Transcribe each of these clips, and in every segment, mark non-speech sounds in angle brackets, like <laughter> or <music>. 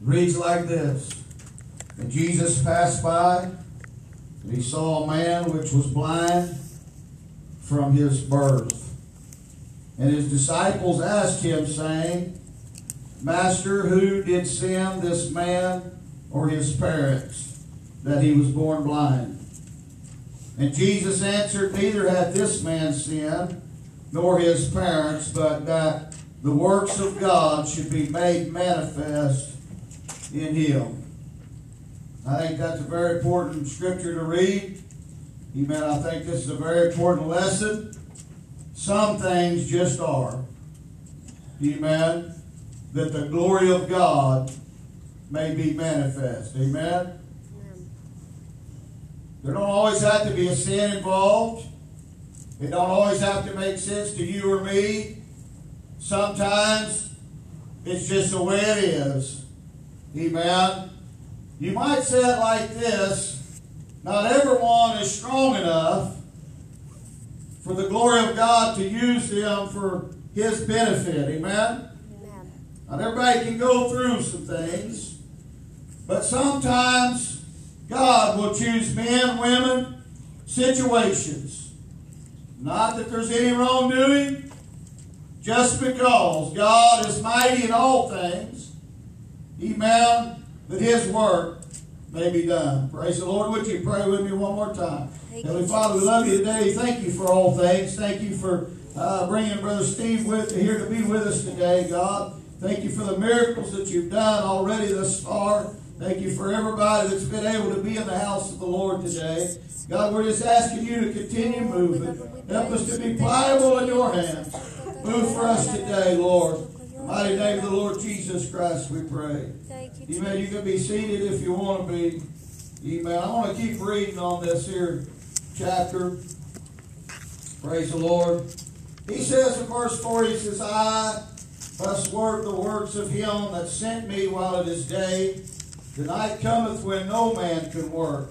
reads like this. And Jesus passed by, and he saw a man which was blind from his birth. And his disciples asked him, saying, Master, who did sin, this man or his parents, that he was born blind? And Jesus answered, Neither hath this man sinned, nor his parents, but that the works of God should be made manifest in him. I think that's a very important scripture to read. Amen. I think this is a very important lesson. Some things just are. Amen. That the glory of God may be manifest. Amen. There don't always have to be a sin involved. It don't always have to make sense to you or me. Sometimes it's just the way it is. Amen. You might say it like this Not everyone is strong enough for the glory of God to use them for His benefit. Amen. Amen. Not everybody can go through some things, but sometimes God will choose men, women, situations. Not that there's any wrongdoing, just because God is mighty in all things. Amen that His work may be done. Praise the Lord. Would you pray with me one more time? Thank Heavenly Father, we love you today. Thank you for all things. Thank you for uh, bringing Brother Steve with, here to be with us today, God. Thank you for the miracles that you've done already thus far. Thank you for everybody that's been able to be in the house of the Lord today. God, we're just asking you to continue moving. Help us to be pliable in your hands. Move for us today, Lord mighty name of the Lord Jesus Christ, we pray. Thank you. Amen. You can be seated if you want to be. Amen. I want to keep reading on this here chapter. Praise the Lord. He says in verse 4, he says, I must work the works of him that sent me while it is day. The night cometh when no man can work.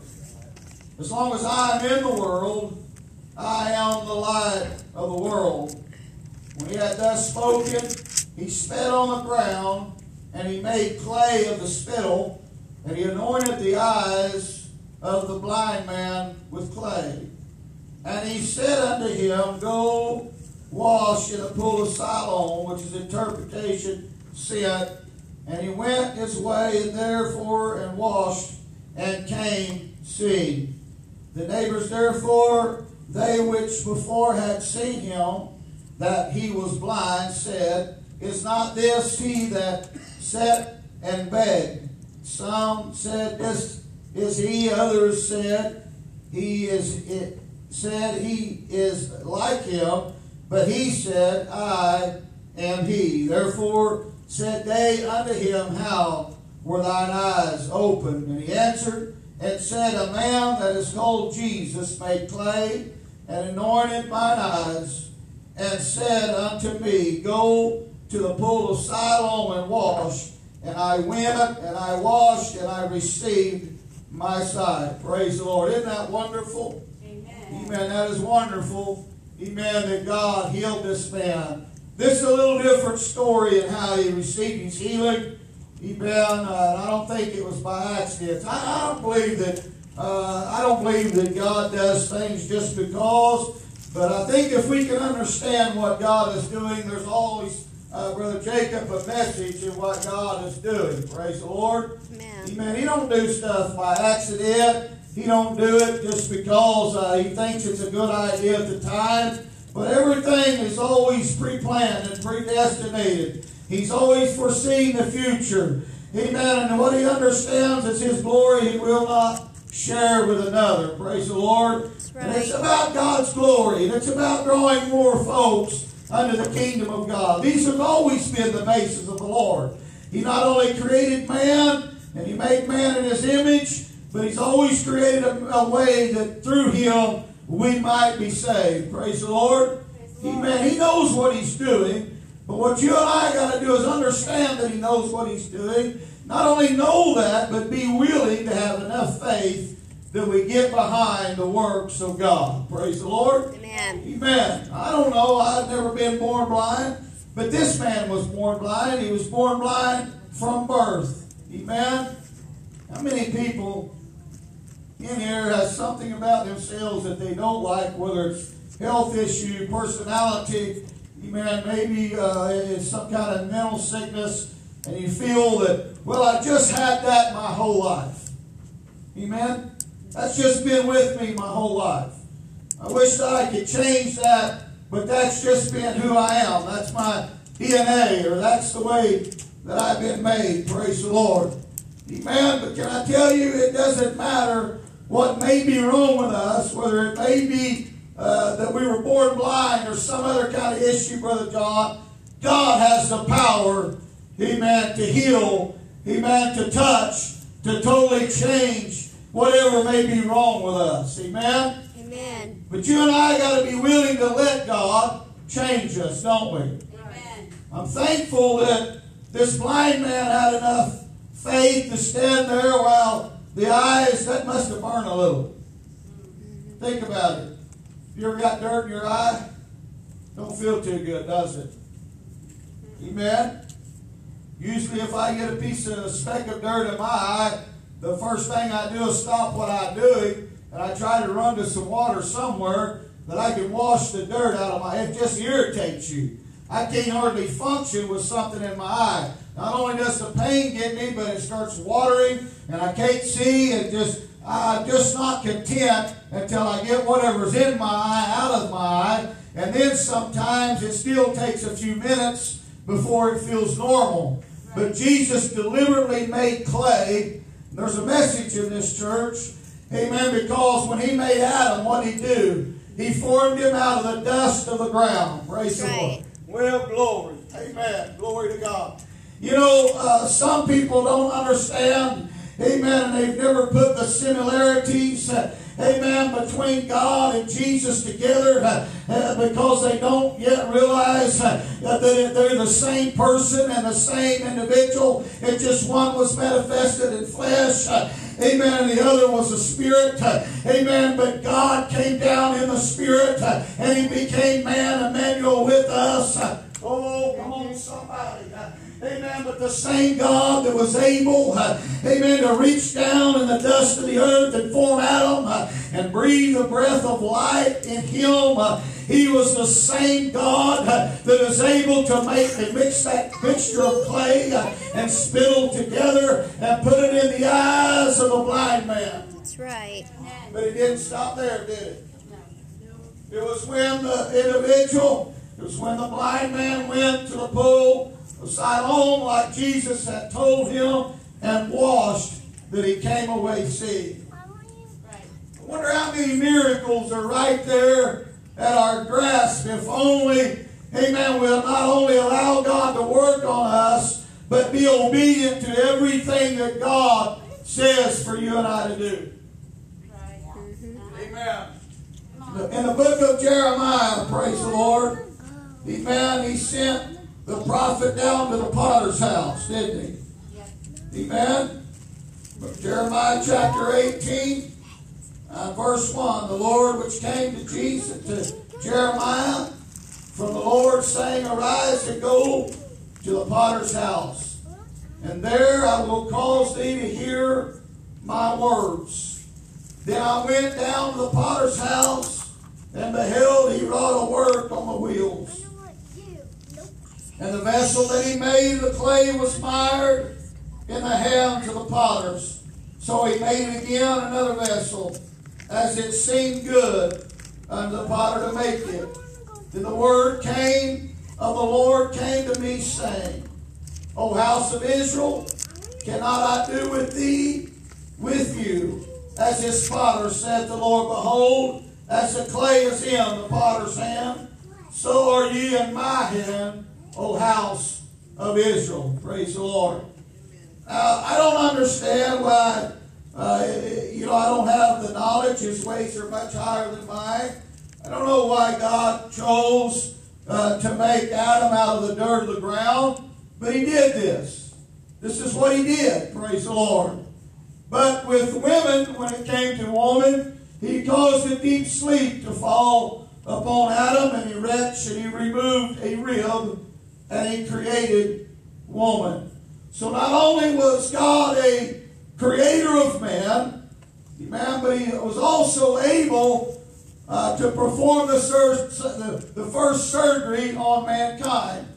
As long as I am in the world, I am the light of the world. When he had thus spoken, he spat on the ground, and he made clay of the spittle, and he anointed the eyes of the blind man with clay. And he said unto him, Go wash in the pool of Siloam, which is interpretation sent. And he went his way, and therefore, and washed, and came seeing. The neighbors therefore, they which before had seen him, that he was blind, said, is not this he that sat and begged? Some said, This is he. Others said, He is it said he is like him, but he said, I am he. Therefore said they unto him, How were thine eyes opened? And he answered and said, A man that is called Jesus made clay and anointed mine eyes, and said unto me, Go to the pool of Siloam and washed. And I went and I washed and I received my sight. Praise the Lord. Isn't that wonderful? Amen. Amen. That is wonderful. Amen. That God healed this man. This is a little different story in how he received his healing. Amen. Uh, I don't think it was by accident. I, I don't believe that. Uh, I don't believe that God does things just because. But I think if we can understand what God is doing, there's always uh, Brother Jacob a message of what God is doing. Praise the Lord. Amen. Amen. He don't do stuff by accident. He don't do it just because uh, he thinks it's a good idea at the time. But everything is always pre-planned and predestinated. He's always foreseen the future. Amen. And what he understands is his glory he will not share with another. Praise the Lord. Right. And it's about God's glory. And it's about drawing more folks under the kingdom of God. These have always been the basis of the Lord. He not only created man, and he made man in his image, but he's always created a, a way that through him we might be saved. Praise the Lord. Amen. He knows what he's doing. But what you and I got to do is understand that he knows what he's doing. Not only know that, but be willing to have enough faith that we get behind the works of God. Praise the Lord. Amen. Amen. I don't know. I've never been born blind, but this man was born blind. He was born blind from birth. Amen. How many people in here has something about themselves that they don't like, whether it's health issue, personality, amen, maybe uh, it's some kind of mental sickness, and you feel that, well, I just had that my whole life. Amen? That's just been with me my whole life. I wish that I could change that, but that's just been who I am. That's my DNA, or that's the way that I've been made. Praise the Lord. Amen. But can I tell you, it doesn't matter what may be wrong with us, whether it may be uh, that we were born blind or some other kind of issue, Brother John. God has the power, amen, to heal, amen, to touch, to totally change whatever may be wrong with us. Amen? Amen. But you and I got to be willing to let God change us, don't we? Amen. I'm thankful that this blind man had enough faith to stand there while the eyes, that must have burned a little. Think about it. You ever got dirt in your eye? Don't feel too good, does it? Amen? Usually, if I get a piece of a speck of dirt in my eye, the first thing I do is stop what I'm doing and I try to run to some water somewhere that I can wash the dirt out of my head. It just irritates you. I can't hardly function with something in my eye. Not only does the pain get me, but it starts watering and I can't see and just I'm just not content until I get whatever's in my eye out of my eye. And then sometimes it still takes a few minutes before it feels normal. But Jesus deliberately made clay. There's a message in this church. Amen. Because when he made Adam, what did he do? He formed him out of the dust of the ground. Praise That's the Lord. Well, glory. Amen. Glory to God. You know, uh, some people don't understand, amen, and they've never put the similarities, uh, amen, between God and Jesus together uh, uh, because they don't yet realize uh, that they're the same person and the same individual. It just one was manifested in flesh. Amen. And the other was a spirit. Amen. But God came down in the spirit and he became man, Emmanuel with us. Oh, come on, somebody. Amen. But the same God that was able, uh, amen, to reach down in the dust of the earth and form Adam uh, and breathe the breath of life in him, uh, he was the same God uh, that is able to make and mix that mixture of clay uh, and spittle together and put it in the eyes of a blind man. That's right. But it didn't stop there, did it? It was when the individual, it was when the blind man went to the pool Siloam, like Jesus had told him, and washed, that he came away seeing. I wonder how many miracles are right there at our grasp if only, amen, we'll not only allow God to work on us, but be obedient to everything that God says for you and I to do. Amen. In the book of Jeremiah, praise the Lord, amen, he sent the prophet down to the potter's house, didn't he? Amen. But Jeremiah chapter 18, uh, verse 1, the Lord which came to Jesus, to Jeremiah, from the Lord saying, Arise and go to the potter's house, and there I will cause thee to hear my words. Then I went down to the potter's house, and beheld he wrought a work on the wheels. And the vessel that he made of the clay was mired in the hands of the potters. So he made again another vessel, as it seemed good unto the potter to make it. Then the word came of the Lord came to me, saying, O house of Israel, cannot I do with thee, with you, as this potter said the Lord, Behold, as the clay is in the potter's hand, so are ye in my hand, O house of Israel. Praise the Lord. Uh, I don't understand why, uh, you know, I don't have the knowledge. His ways are much higher than mine. I don't know why God chose uh, to make Adam out of the dirt of the ground, but he did this. This is what he did. Praise the Lord. But with women, when it came to woman, he caused a deep sleep to fall upon Adam, and he wrenched and he removed a rib, and he created woman. So not only was God a creator of man, man, but he was also able uh, to perform the, sur- the, the first surgery on mankind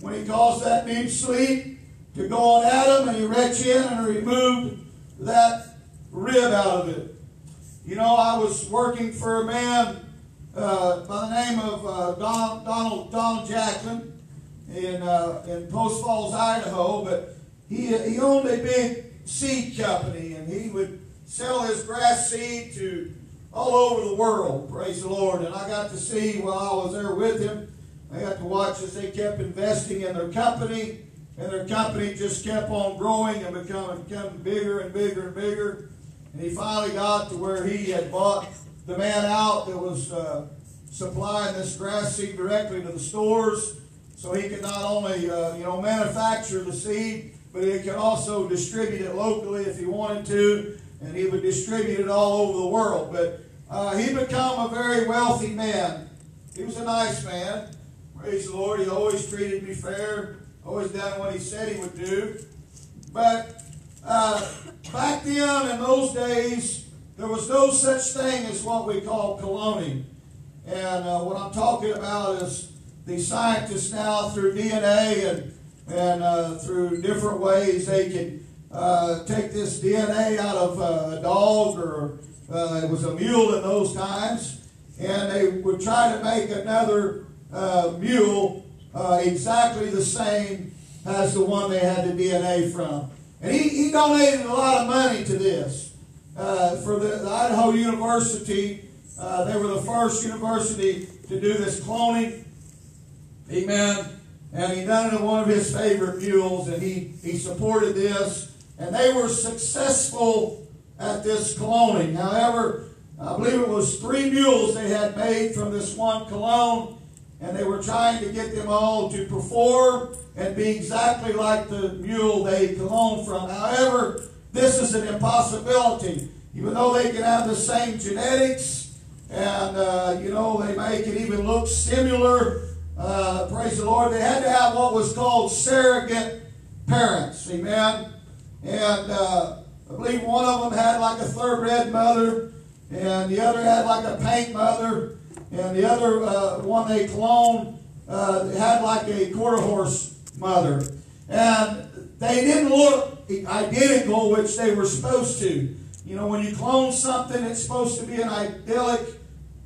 when he caused that deep sleep to go on Adam and he reached in and removed that rib out of it. You know, I was working for a man uh, by the name of uh, Don, Donald Donald Jackson in uh, in Post Falls, Idaho, but he he owned a big seed company and he would sell his grass seed to all over the world. Praise the Lord! And I got to see while I was there with him. I got to watch as they kept investing in their company, and their company just kept on growing and becoming, becoming bigger and bigger and bigger. And he finally got to where he had bought the man out that was uh, supplying this grass seed directly to the stores, so he could not only uh, you know manufacture the seed, but he could also distribute it locally if he wanted to, and he would distribute it all over the world. But uh, he became a very wealthy man. He was a nice man. Praise the Lord. He always treated me fair, always done what he said he would do. But uh, back then, in those days, there was no such thing as what we call cloning. And uh, what I'm talking about is the scientists now, through DNA and, and uh, through different ways, they can uh, take this DNA out of uh, a dog or uh, it was a mule in those times, and they would try to make another uh, mule exactly the same as the one they had the DNA from. And he, he donated a lot of money to this. Uh, for the, the, Idaho University, uh, they were the first university to do this cloning. Amen. And he done it in one of his favorite mules, and he, he supported this. And they were successful at this cloning. However, I believe it was three mules they had made from this one clone and they were trying to get them all to perform and be exactly like the mule they cloned from. However, this is an impossibility. Even though they can have the same genetics, and uh, you know they make it even look similar. Uh, praise the Lord. They had to have what was called surrogate parents. Amen. And uh, I believe one of them had like a thoroughbred mother, and the other had like a paint mother, and the other uh, one they cloned uh, had like a quarter horse mother. And they didn't look identical, which they were supposed to. You know, when you clone something, it's supposed to be an idyllic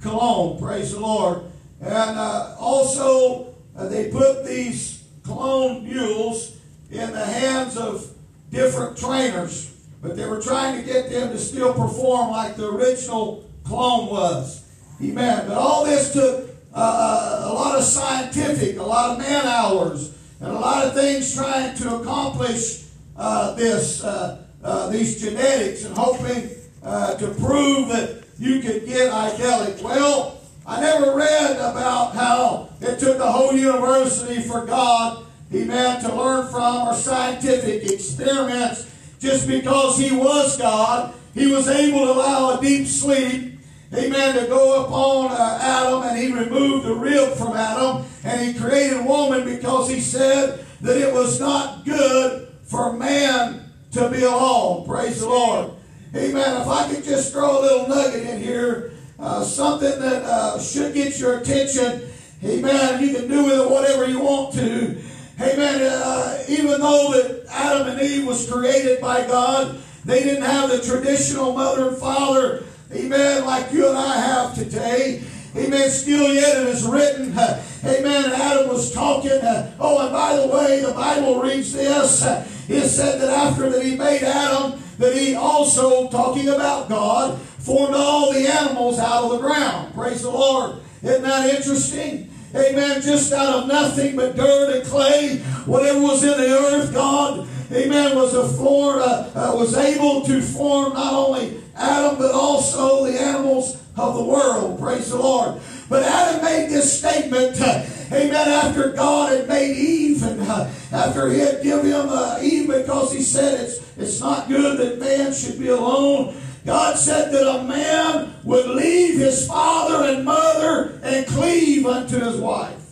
clone. Praise the Lord. And uh, also, uh, they put these clone mules in the hands of different trainers, but they were trying to get them to still perform like the original clone was. Amen. But all this took uh, uh, a lot of scientific, a lot of man hours, and a lot of things trying to accomplish uh, this, uh, these genetics, and hoping to prove that you could get idyllic. Well, I never read about how it took a whole university for God, amen, to learn from or scientific experiments. Just because he was God, he was able to allow a deep sleep amen, to go upon uh, Adam and he removed the rib from Adam and he created woman because he said that it was not good for man to be alone. Praise the Lord. Amen. If I could just throw a little nugget in here, uh, something that uh, should get your attention. Amen. You can do with it whatever you want to. Amen. Uh, even though that Adam and Eve was created by God, they didn't have the traditional mother and father Amen. Like you and I have today. Amen. Still yet it is written. Uh, <laughs> amen. And Adam was talking. Uh, oh, and by the way, the Bible reads this. Uh, it said that after that he made Adam, that he also, talking about God, formed all the animals out of the ground. Praise the Lord. Isn't that interesting? Amen. Just out of nothing but dirt and clay, whatever was in the earth, God, amen, was a floor, uh, uh, was able to form not only Adam, but also the animals of the world. Praise the Lord. But Adam made this statement, uh, amen, after God had made Eve and uh, after he had given him uh, Eve because he said it's, it's not good that man should be alone. God said that a man would leave his father and mother and cleave unto his wife.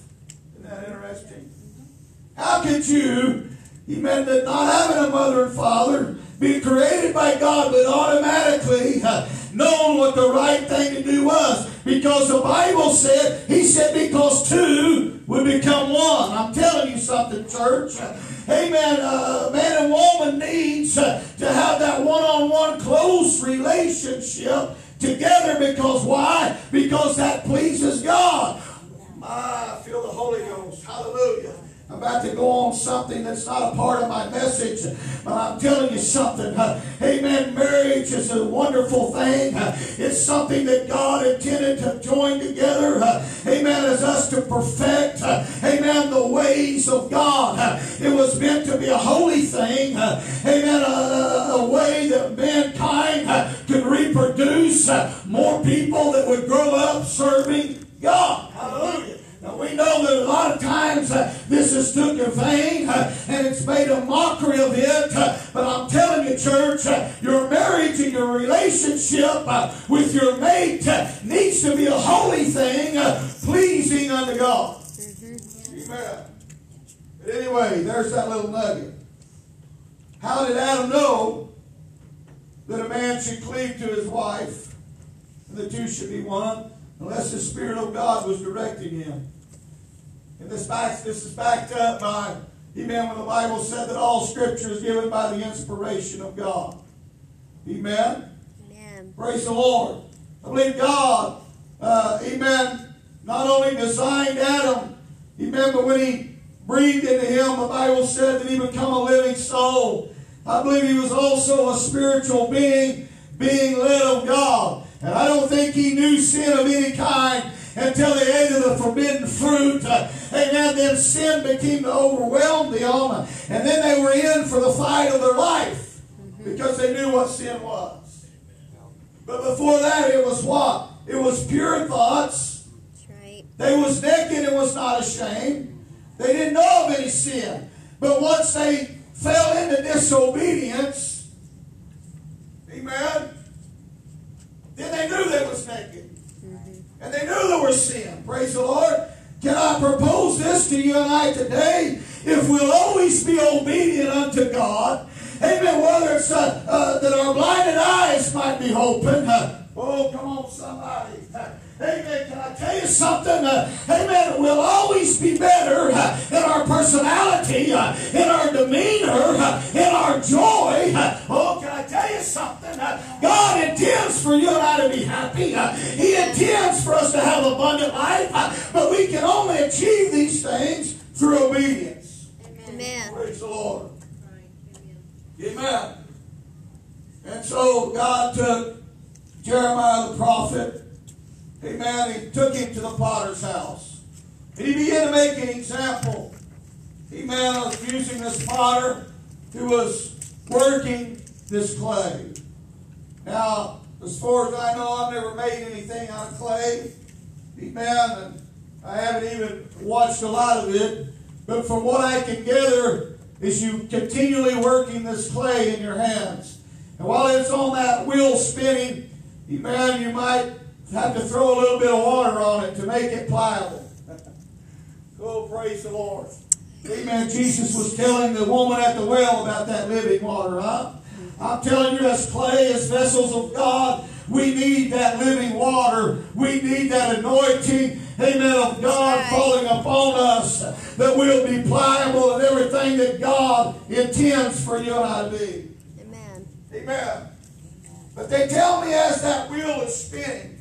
Isn't that interesting? How could you he meant That not having a mother and father, being created by God, but automatically <laughs> uh, known what the right thing to do was. Because the Bible said, He said, because two would become one. I'm telling you something, church. Amen. Uh, man and woman needs uh, to have that one-on-one close relationship together because why? Because that pleases God. I feel the Holy Ghost. Hallelujah. I'm about to go on something that's not a part of my message, but I'm telling you something. Amen. Marriage is a wonderful thing. It's something that God intended to join together. Amen. As us to perfect. Amen. The ways of God. It was meant to be a holy thing. Amen. A, a way that mankind could reproduce more people that would grow up serving God. Hallelujah. We know that a lot of times uh, this is took in vain uh, and it's made a mockery of it. Uh, but I'm telling you, church, uh, your marriage and your relationship uh, with your mate uh, needs to be a holy thing, pleasing unto God. Amen. But anyway, there's that little nugget. How did Adam know that a man should cleave to his wife and the two should be one? unless the Spirit of God was directing him. And this, back, this is backed up by, amen, when the Bible said that all Scripture is given by the inspiration of God. Amen? Amen. Praise the Lord. I believe God, uh, amen, not only designed Adam, amen, but when he breathed into him, the Bible said that he become a living soul. I believe he was also a spiritual being, being led of God. And I don't think he knew sin of any kind until they ate of the forbidden fruit. Uh, amen. Then sin became to overwhelm them. And then they were in for the fight of their life because they knew what sin was. But before that, it was what? It was pure thoughts. Right. They was naked and was not ashamed. They didn't know of any sin. But once they fell into disobedience, amen, then they knew they was naked. Mm-hmm. And they knew there was sin. Praise the Lord. Can I propose this to you and I today? If we'll always be obedient unto God, amen, whether it's uh, uh, that our blinded eyes might be open. Uh, oh, come on, somebody. <laughs> Amen. Can I tell you something? Uh, amen. It will always be better uh, in our personality, uh, in our demeanor, uh, in our joy. Uh, oh, something? Uh, God intends for you and I to be happy. he intends for us to have abundant life, but we can only achieve these things through obedience. Amen. Praise the Lord. Amen. And so God took Jeremiah the prophet Amen. He took him to the potter's house. And he began to make an example. Amen. Of using this potter who was working this clay. Now, as far as I know, I've never made anything out of clay. Amen. And I haven't even watched a lot of it. But from what I can gather, is you continually working this clay in your hands. And while it's on that wheel spinning, amen, you might have to throw a little bit of water on it to make it pliable. <laughs> oh, praise the Lord. Amen. Jesus was telling the woman at the well about that living water, huh? I'm telling you, as clay, as vessels of God, we need that living water. We need that anointing, amen, of God falling upon us that we'll be pliable in everything that God intends for you and I to be. Amen. Amen. But they tell me as that wheel is spinning,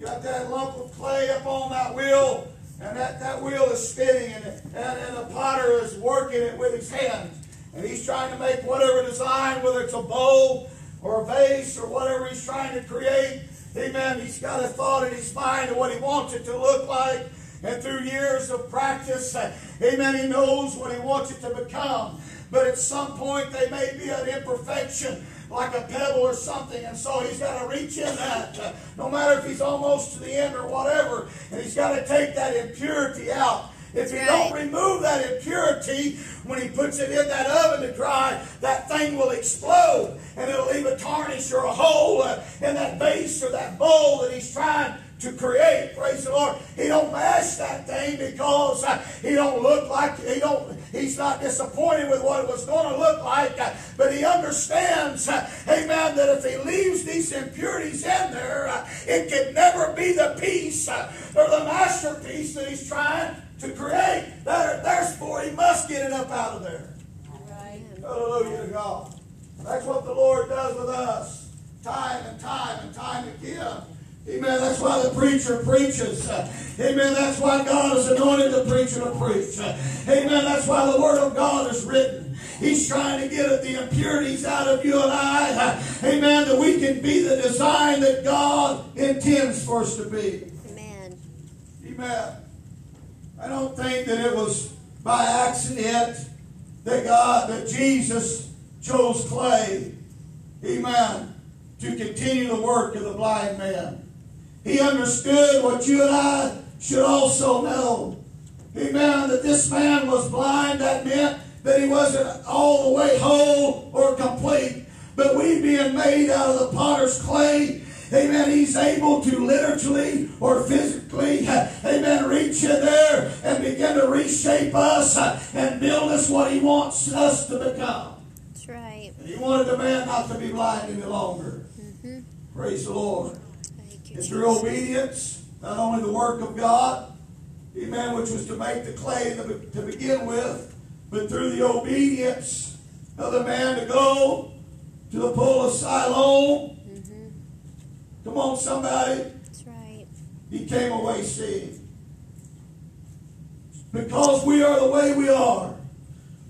got that lump of clay up on that wheel, and that, that wheel is spinning, and, and, and the potter is working it with his hands. And he's trying to make whatever design, whether it's a bowl or a vase or whatever he's trying to create. Amen. He's got a thought in his mind of what he wants it to look like. And through years of practice, uh, amen, he knows what he wants it to become. But at some point, they may be an imperfection like a pebble or something. And so he's got to reach in that, uh, no matter if he's almost to the end or whatever. And he's got to take that impurity out. If you don't remove that impurity when he puts it in that oven to dry, that thing will explode and it'll leave a tarnish or a hole uh, in that vase or that bowl that he's trying to create. Praise the Lord. He don't mash that thing because uh, he don't look like he don't. He's not disappointed with what it was going to look like, uh, but he understands, uh, Amen, that if he leaves these impurities in there, uh, it can never be the piece uh, or the masterpiece that he's trying to create. thirst for he must get it up out of there. Hallelujah to God. That's what the Lord does with us, time and time and time again. Amen. That's why the preacher preaches. Amen. That's why God has anointed the preacher to preach. Amen. That's why the Word of God is written. He's trying to get at the impurities out of you and I. Amen. That we can be the design that God intends for us to be. Amen. Amen. I don't think that it was by accident that God, that Jesus chose clay. Amen. To continue the work of the blind man. He understood what you and I should also know. Amen. That this man was blind. That meant that he wasn't all the way whole or complete. But we being made out of the potter's clay, Amen. He's able to literally or physically, <laughs> amen, reach in there and begin to reshape us and build us what he wants us to become. That's right. And he wanted the man not to be blind any longer. Mm-hmm. Praise the Lord. Thank you. It's through obedience, not only the work of God, amen, which was to make the clay to to begin with, but through the obedience of the man to go to the pool of Siloam. Come on, somebody. That's right. He came away seeing. Because we are the way we are,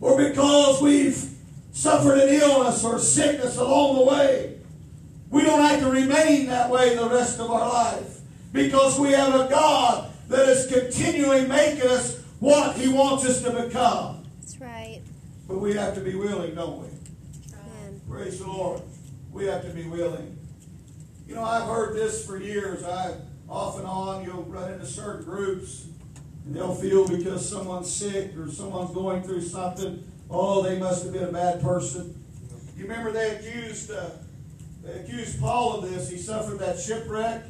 or because we've suffered an illness or sickness along the way, we don't have to remain that way the rest of our life. Because we have a God that is continually making us what He wants us to become. That's right. But we have to be willing, don't we? Amen. Praise the Lord. We have to be willing. You know, I've heard this for years. I off and on you'll run into certain groups and they'll feel because someone's sick or someone's going through something, oh, they must have been a bad person. You remember they accused uh, they accused Paul of this. He suffered that shipwreck,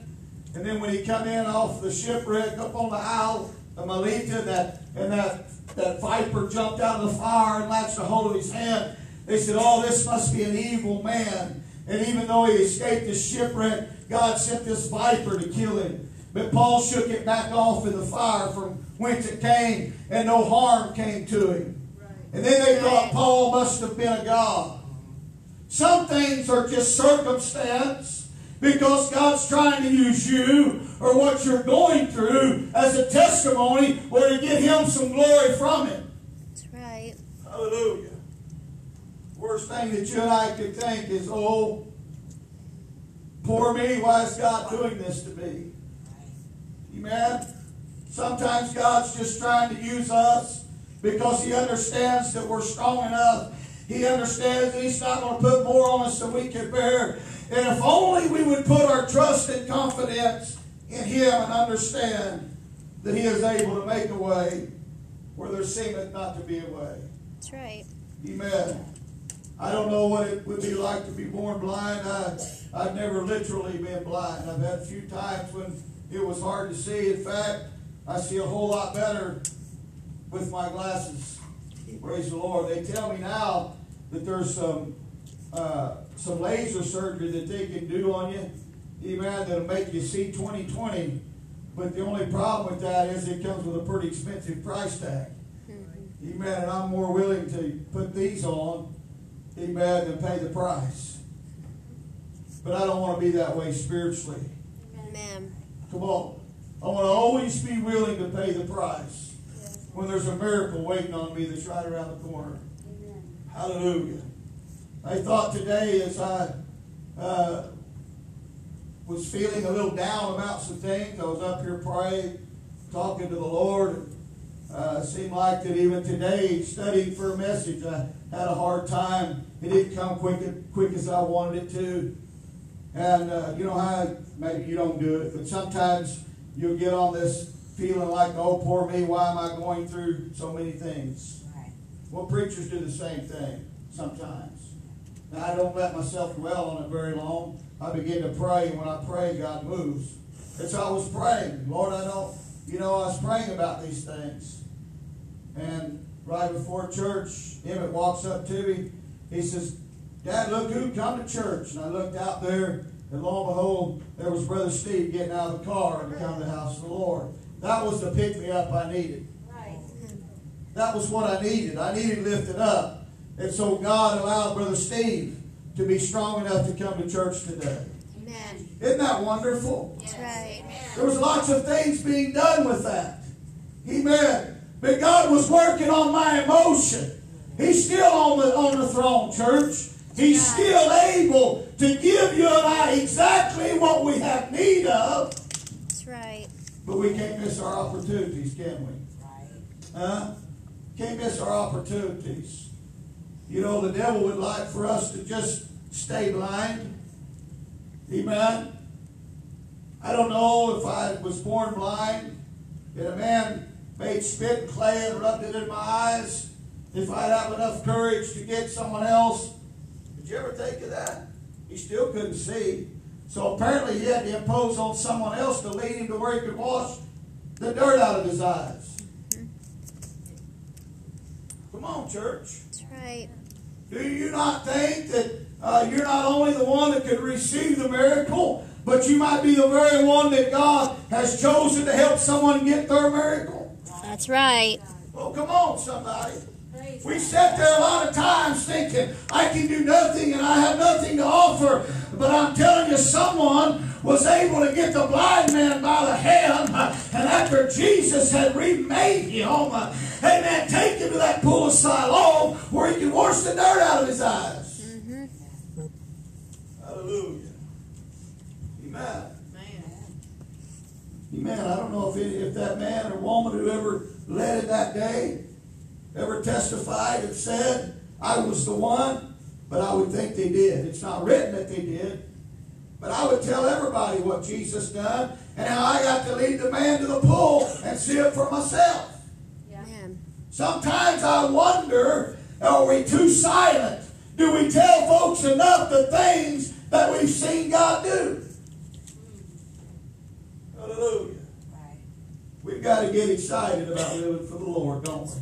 and then when he come in off the shipwreck up on the Isle of Melita, that and that that viper jumped out of the fire and latched a hold of his hand. They said, "Oh, this must be an evil man." And even though he escaped the shipwreck, God sent this viper to kill him. But Paul shook it back off in the fire from whence it came, and no harm came to him. And then they thought Paul must have been a god. Some things are just circumstance because God's trying to use you or what you're going through as a testimony or to get Him some glory from it. That's right. Hallelujah. Worst thing that you and I could think is, oh, poor me, why is God doing this to me? Amen. Sometimes God's just trying to use us because He understands that we're strong enough. He understands that He's not going to put more on us than we can bear. And if only we would put our trust and confidence in Him and understand that He is able to make a way where there seemeth not to be a way. That's right. Amen. I don't know what it would be like to be born blind. I, I've never literally been blind. I've had a few times when it was hard to see. In fact, I see a whole lot better with my glasses. Praise the Lord. They tell me now that there's some uh, some laser surgery that they can do on you, amen, that'll make you see 2020. But the only problem with that is it comes with a pretty expensive price tag. Mm-hmm. Amen. And I'm more willing to put these on, amen, than pay the price. But I don't want to be that way spiritually. Amen. Come on. I want to always be willing to pay the price when there's a miracle waiting on me that's right around the corner. Hallelujah. I thought today as I uh, was feeling a little down about some things, I was up here praying, talking to the Lord. Uh, it seemed like that even today, studying for a message, I had a hard time. It didn't come quick, quick as I wanted it to. And uh, you know how maybe you don't do it, but sometimes you'll get on this feeling like, oh, poor me, why am I going through so many things? Right. Well, preachers do the same thing sometimes. Now, I don't let myself dwell on it very long. I begin to pray, and when I pray, God moves. And so I was praying, Lord, I don't, you know, I was praying about these things. And right before church, Emmett walks up to me. He says, Dad, look who come to church. And I looked out there, and lo and behold, there was Brother Steve getting out of the car and come to the house of the Lord. That was the pick me up I needed. Right. That was what I needed. I needed lifted up. And so God allowed Brother Steve to be strong enough to come to church today. Amen. Isn't that wonderful? That's right. There was lots of things being done with that. Amen. But God was working on my emotion. He's still on the on the throne, church. He's still able to give you and I exactly what we have need of. That's right. But we can't miss our opportunities, can we? Right. Huh? Can't miss our opportunities. You know, the devil would like for us to just stay blind. Amen. I don't know if I was born blind and a man made spit and clay and rubbed it in my eyes, if I'd have enough courage to get someone else. Did you ever think of that? He still couldn't see. So apparently he had to impose on someone else to lead him to where he could wash the dirt out of his eyes. Come on, church. That's right. Do you not think that uh, you're not only the one that could receive the miracle, but you might be the very one that God has chosen to help someone get their miracle? That's right. Oh, come on, somebody. We sat there a lot of times thinking, I can do nothing and I have nothing to offer. But I'm telling you, someone was able to get the blind man by the hand. uh, And after Jesus had remade him, uh, amen, take him to that pool of Siloam where he could wash the dirt out of his eyes. Mm-hmm. Hallelujah. Amen. Man. Amen. I don't know if, it, if that man or woman who ever led it that day ever testified and said, I was the one, but I would think they did. It's not written that they did. But I would tell everybody what Jesus done and how I got to lead the man to the pool and see it for myself. Yeah. Amen. Sometimes I wonder, are we too silent? Do we tell folks enough the things that we've seen God do? Hallelujah. We've got to get excited about living for the Lord, don't we?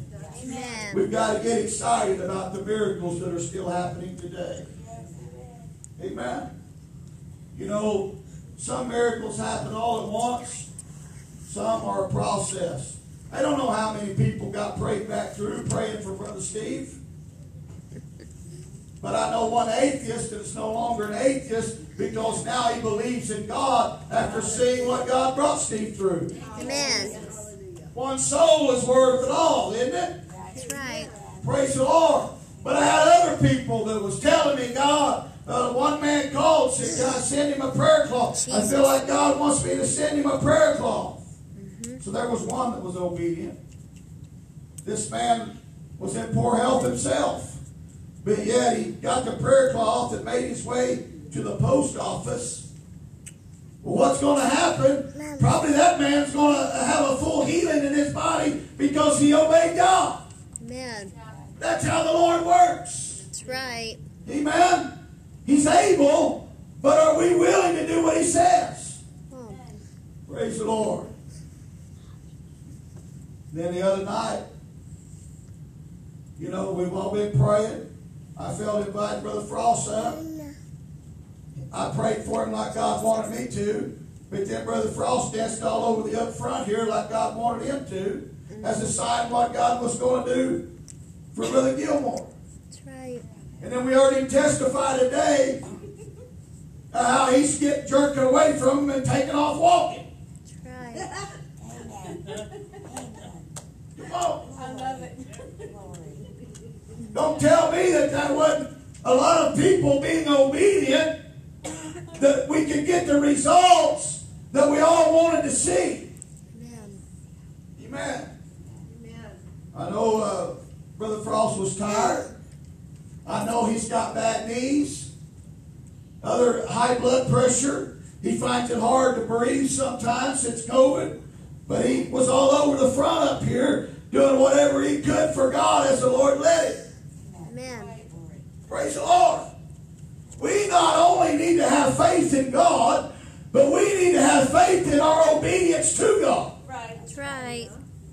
Amen. We've got to get excited about the miracles that are still happening today. Amen. You know, some miracles happen all at once. Some are a process. I don't know how many people got prayed back through praying for Brother Steve. But I know one atheist that's no longer an atheist because now he believes in God after seeing what God brought Steve through. Amen. One soul is worth it all, isn't it? That's right. Praise the Lord. But I had other people that was telling me, God, uh, one man called, said, Can I send him a prayer cloth? I feel like God wants me to send him a prayer cloth. So there was one that was obedient. This man was in poor health himself. But yet he got the prayer cloth and made his way to the post office. Well, what's going to happen? Probably that man's going to have a full healing in his body because he obeyed God. Amen. That's how the Lord works. That's right. Amen. He's able, but are we willing to do what he says? Oh, Praise the Lord. Then the other night, you know, we've all been praying. I felt invited Brother Frost up. I prayed for him like God wanted me to. But then Brother Frost danced all over the up front here like God wanted him to, as a sign what God was going to do for Brother Gilmore. that's right. And then we heard him testify today how he's getting jerked away from him and taken off walking. That's right. Come on. I love it. Don't tell me that that wasn't a lot of people being obedient, that we could get the results that we all wanted to see. Amen. Amen. Amen. I know uh, Brother Frost was tired. I know he's got bad knees, other high blood pressure. He finds it hard to breathe sometimes since COVID. But he was all over the front up here doing whatever he could for God as the Lord led him. Amen. Praise the Lord. We not only need to have faith in God, but we need to have faith faith in our obedience to God. Right. That's right.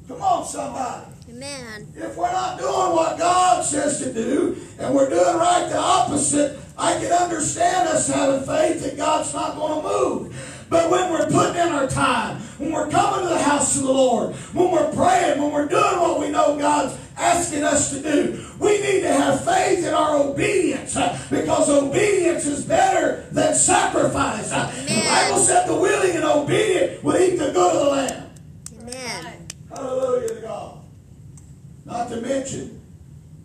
Come on, somebody. Amen. If we're not doing what God says to do, and we're doing right the opposite, I can understand us having faith that God's not going to move. But when we're putting in our time, when we're coming to the house of the Lord, when we're praying, when we're doing what we know God's asking us to do, we need to have faith in our obedience uh, because obedience is better than sacrifice. Uh, The Bible said the willing and obedient will eat the good of the land. Amen. Hallelujah to God. Not to mention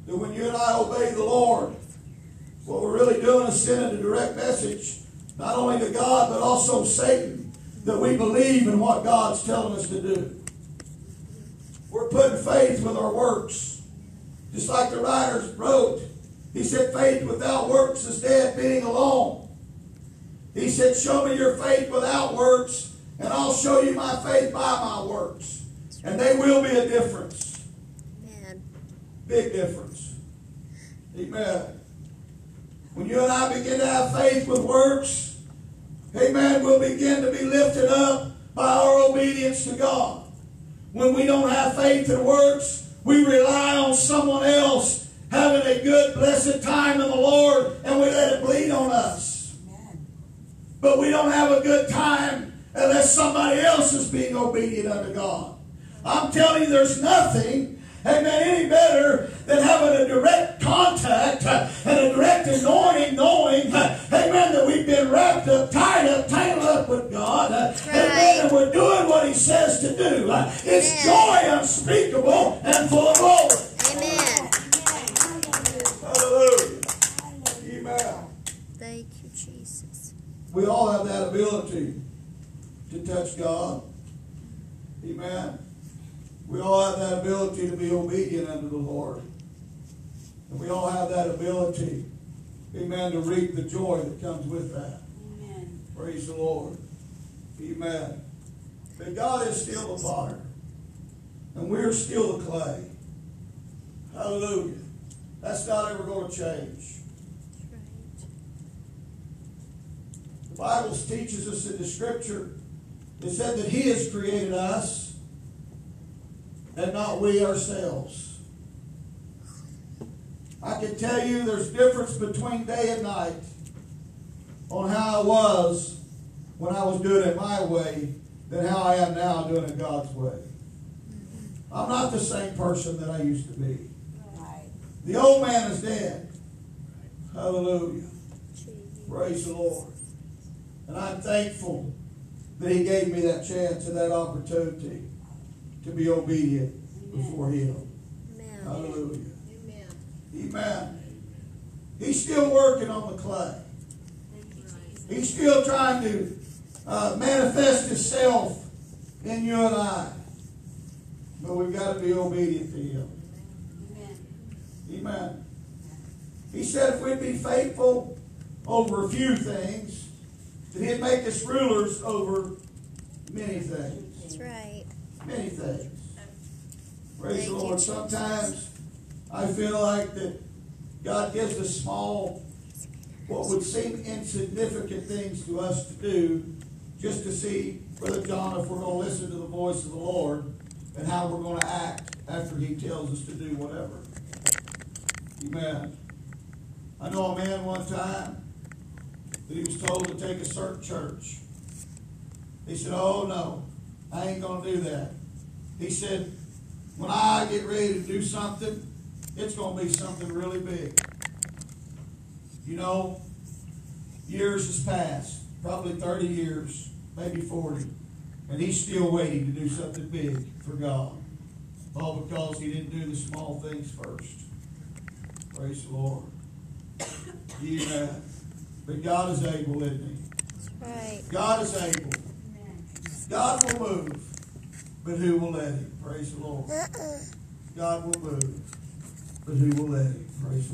that when you and I obey the Lord, what we're really doing is sending a direct message, not only to God, but also Satan, that we believe in what God's telling us to do. We're putting faith with our works. Just like the writers wrote, he said, faith without works is dead, being alone. He said, show me your faith without works, and I'll show you my faith by my works. And they will be a difference. Amen. Big difference. Amen. When you and I begin to have faith with works, amen, we'll begin to be lifted up by our obedience to God. When we don't have faith in works, we rely on someone else having a good, blessed time in the Lord, and we let it bleed on us. But we don't have a good time unless somebody else is being obedient unto God. I'm telling you, there's nothing, amen, any better than having a direct contact uh, and a direct anointing, knowing, uh, amen, that we've been wrapped up, tied up, tangled up with God, uh, amen, and we're doing what He says to do. It's joy unspeakable and full of glory. Amen. Hallelujah. Amen. Thank you, Jesus. We all have that ability to touch God. Amen. We all have that ability to be obedient unto the Lord. And we all have that ability, amen, to reap the joy that comes with that. Amen. Praise the Lord. Amen. But God is still the potter. And we're still the clay. Hallelujah. That's not ever going to change. The Bible teaches us in the scripture, it said that He has created us and not we ourselves. I can tell you there's difference between day and night on how I was when I was doing it my way than how I am now doing it God's way. I'm not the same person that I used to be. The old man is dead. Hallelujah. Praise the Lord. And I'm thankful that He gave me that chance and that opportunity to be obedient before Him. Amen. Hallelujah. Amen. Amen. He's still working on the clay. Thank you, Jesus. He's still trying to uh, manifest Himself in you and I. But we've got to be obedient to Him. Amen. Amen. He said if we'd be faithful over a few things, that He'd make us rulers over many things. That's right. Many things. Praise the Lord. Sometimes I feel like that God gives us small, what would seem insignificant things to us to do, just to see, Brother John, if we're going to listen to the voice of the Lord and how we're going to act after He tells us to do whatever. Amen. I know a man one time that he was told to take a certain church. He said, Oh, no, I ain't going to do that. He said, When I get ready to do something, it's going to be something really big. You know, years has passed, probably 30 years, maybe 40, and he's still waiting to do something big for God. All because he didn't do the small things first. Praise the Lord. <coughs> Amen. But God is able, isn't he? That's right. God is able. God will move, but who will let him? Praise the Lord. Uh-uh. God will move, but who will let him? Praise the Lord.